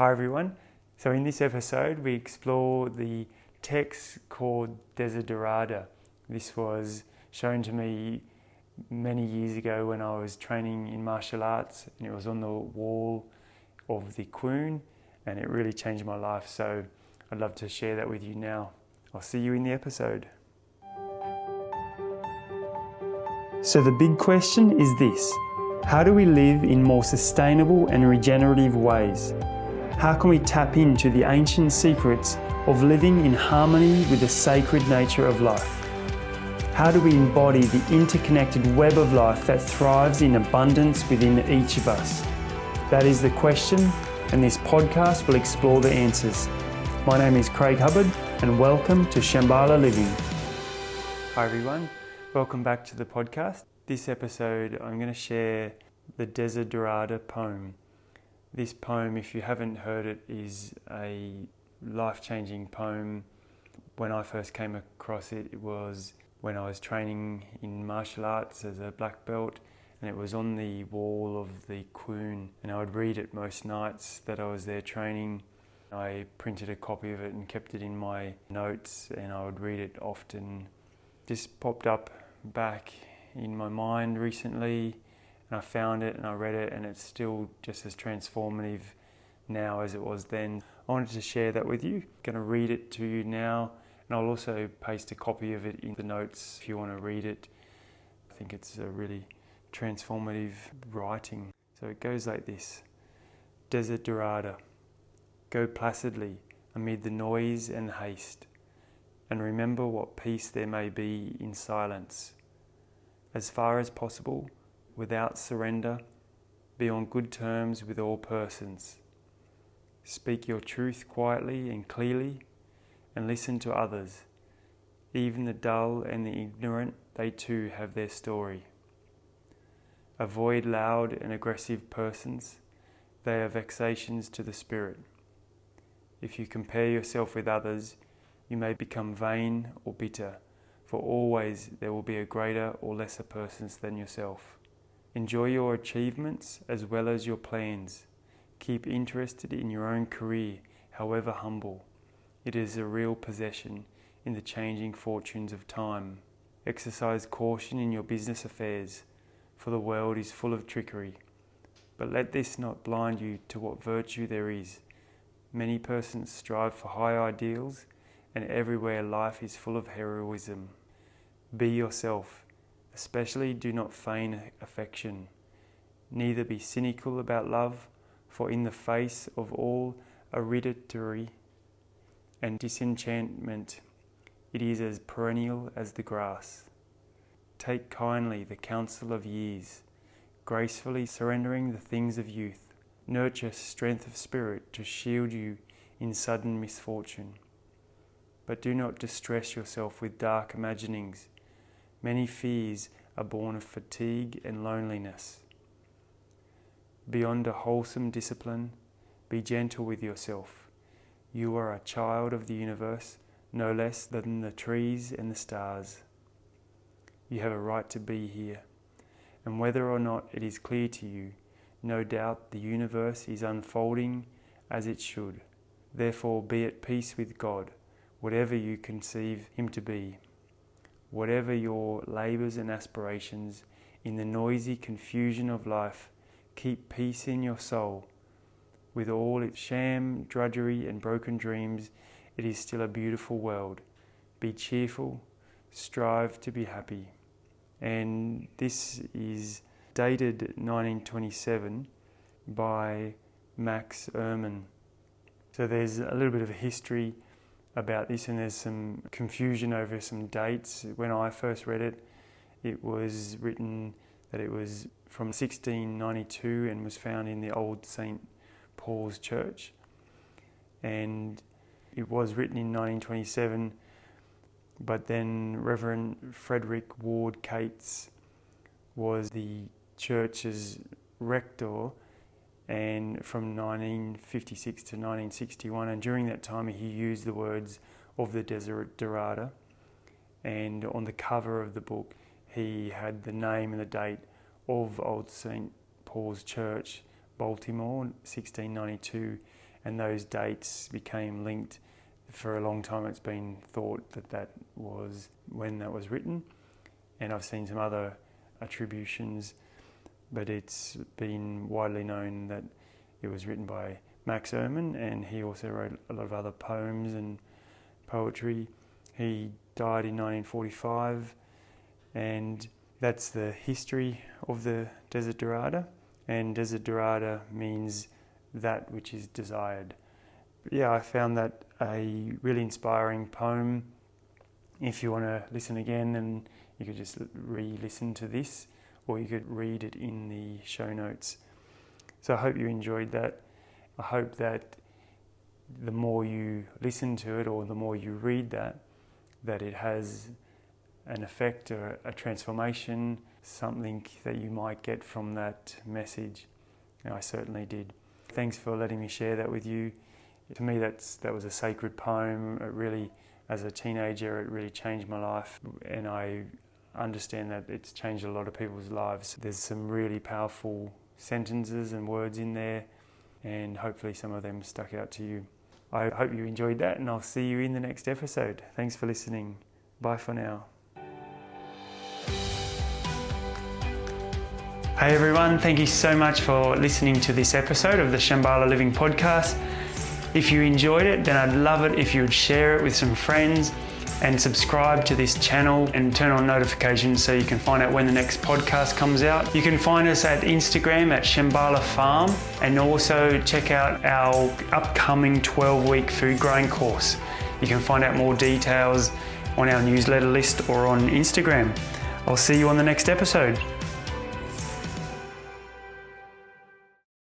Hi everyone. So in this episode we explore the text called Desiderata. This was shown to me many years ago when I was training in martial arts and it was on the wall of the Kwun and it really changed my life. So I'd love to share that with you now. I'll see you in the episode. So the big question is this how do we live in more sustainable and regenerative ways? How can we tap into the ancient secrets of living in harmony with the sacred nature of life? How do we embody the interconnected web of life that thrives in abundance within each of us? That is the question, and this podcast will explore the answers. My name is Craig Hubbard, and welcome to Shambhala Living. Hi, everyone. Welcome back to the podcast. This episode, I'm going to share the Desiderata poem. This poem, if you haven't heard it, is a life changing poem. When I first came across it, it was when I was training in martial arts as a black belt, and it was on the wall of the Kwun, and I would read it most nights that I was there training. I printed a copy of it and kept it in my notes, and I would read it often. Just popped up back in my mind recently and I found it and I read it and it's still just as transformative now as it was then. I wanted to share that with you. I'm going to read it to you now and I'll also paste a copy of it in the notes if you want to read it. I think it's a really transformative writing. So it goes like this Desiderata. Go placidly amid the noise and haste, and remember what peace there may be in silence as far as possible, without surrender, be on good terms with all persons. Speak your truth quietly and clearly, and listen to others. Even the dull and the ignorant, they too have their story. Avoid loud and aggressive persons, they are vexations to the spirit. If you compare yourself with others, you may become vain or bitter for always there will be a greater or lesser persons than yourself. Enjoy your achievements as well as your plans. Keep interested in your own career, however humble. It is a real possession in the changing fortunes of time. Exercise caution in your business affairs, for the world is full of trickery. But let this not blind you to what virtue there is. Many persons strive for high ideals, and everywhere life is full of heroism. Be yourself, especially do not feign affection. Neither be cynical about love, for in the face of all aridity and disenchantment, it is as perennial as the grass. Take kindly the counsel of years, gracefully surrendering the things of youth. Nurture strength of spirit to shield you in sudden misfortune. But do not distress yourself with dark imaginings Many fears are born of fatigue and loneliness. Beyond a wholesome discipline, be gentle with yourself. You are a child of the universe, no less than the trees and the stars. You have a right to be here, and whether or not it is clear to you, no doubt the universe is unfolding as it should. Therefore, be at peace with God, whatever you conceive Him to be whatever your labours and aspirations, in the noisy confusion of life, keep peace in your soul. With all its sham, drudgery, and broken dreams, it is still a beautiful world. Be cheerful, strive to be happy. And this is dated 1927 by Max Ehrmann. So there's a little bit of a history about this, and there's some confusion over some dates. When I first read it, it was written that it was from 1692 and was found in the old St. Paul's Church. And it was written in 1927, but then Reverend Frederick Ward Kates was the church's rector and from 1956 to 1961. And during that time, he used the words of the Desiderata. And on the cover of the book, he had the name and the date of Old St. Paul's Church, Baltimore, 1692. and those dates became linked. For a long time, it's been thought that that was when that was written, and I've seen some other attributions, but it's been widely known that it was written by Max Ehrmann, and he also wrote a lot of other poems and poetry. He died in 1945, and that's the history of the Desiderata. And Desiderata means that which is desired. Yeah, I found that a really inspiring poem. If you want to listen again, then you could just re listen to this, or you could read it in the show notes. So I hope you enjoyed that. I hope that the more you listen to it or the more you read that, that it has an effect or a transformation, something that you might get from that message. And I certainly did. Thanks for letting me share that with you. To me, that's that was a sacred poem. It really, as a teenager, it really changed my life, and I understand that it's changed a lot of people's lives. There's some really powerful sentences and words in there, and hopefully some of them stuck out to you. I hope you enjoyed that, and I'll see you in the next episode. Thanks for listening. Bye for now. Hey everyone, thank you so much for listening to this episode of the Shambhala Living Podcast. If you enjoyed it, then I'd love it if you would share it with some friends and subscribe to this channel and turn on notifications so you can find out when the next podcast comes out. You can find us at Instagram at Shambhala Farm and also check out our upcoming 12 week food growing course. You can find out more details on our newsletter list or on Instagram. I'll see you on the next episode.